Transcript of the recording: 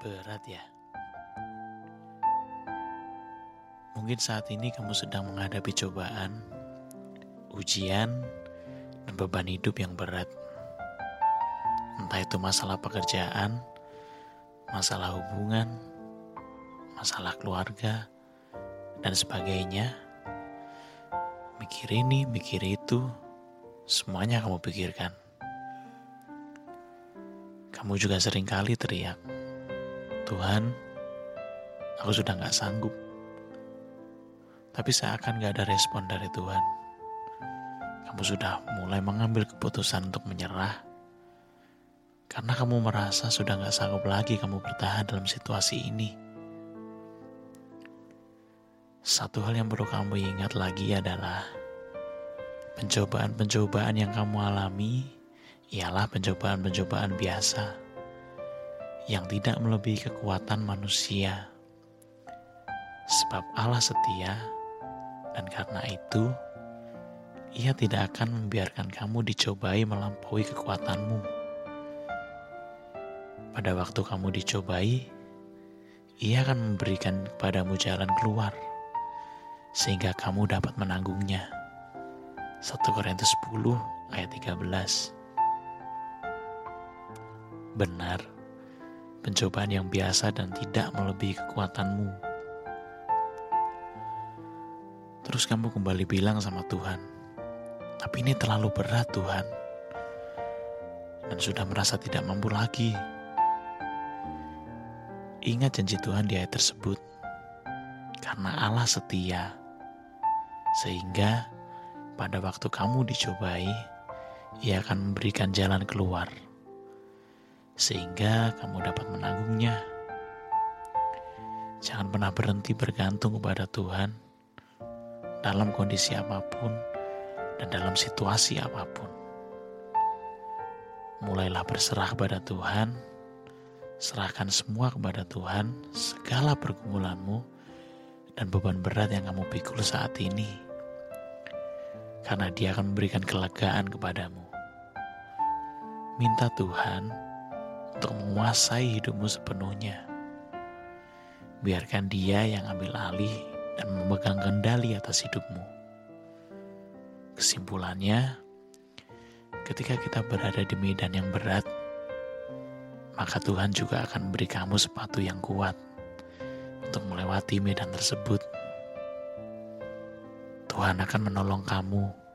Berat ya. Mungkin saat ini kamu sedang menghadapi cobaan, ujian, dan beban hidup yang berat. Entah itu masalah pekerjaan, masalah hubungan, masalah keluarga, dan sebagainya. Mikir ini, mikir itu, semuanya kamu pikirkan. Kamu juga sering kali teriak, Tuhan, aku sudah gak sanggup. Tapi seakan gak ada respon dari Tuhan. Kamu sudah mulai mengambil keputusan untuk menyerah. Karena kamu merasa sudah gak sanggup lagi kamu bertahan dalam situasi ini. Satu hal yang perlu kamu ingat lagi adalah pencobaan-pencobaan yang kamu alami ialah pencobaan-pencobaan biasa yang tidak melebihi kekuatan manusia. Sebab Allah setia, dan karena itu, Ia tidak akan membiarkan kamu dicobai melampaui kekuatanmu. Pada waktu kamu dicobai, Ia akan memberikan kepadamu jalan keluar, sehingga kamu dapat menanggungnya. 1 Korintus 10 ayat 13 Benar, pencobaan yang biasa dan tidak melebihi kekuatanmu. Terus kamu kembali bilang sama Tuhan, tapi ini terlalu berat Tuhan. Dan sudah merasa tidak mampu lagi. Ingat janji Tuhan di ayat tersebut. Karena Allah setia. Sehingga pada waktu kamu dicobai, ia akan memberikan jalan keluar sehingga kamu dapat menanggungnya. Jangan pernah berhenti bergantung kepada Tuhan dalam kondisi apa pun dan dalam situasi apa pun. Mulailah berserah kepada Tuhan, serahkan semua kepada Tuhan, segala pergumulanmu dan beban berat yang kamu pikul saat ini. Karena dia akan memberikan kelegaan kepadamu. Minta Tuhan untuk menguasai hidupmu sepenuhnya. Biarkan dia yang ambil alih dan memegang kendali atas hidupmu. Kesimpulannya, ketika kita berada di medan yang berat, maka Tuhan juga akan memberi kamu sepatu yang kuat untuk melewati medan tersebut. Tuhan akan menolong kamu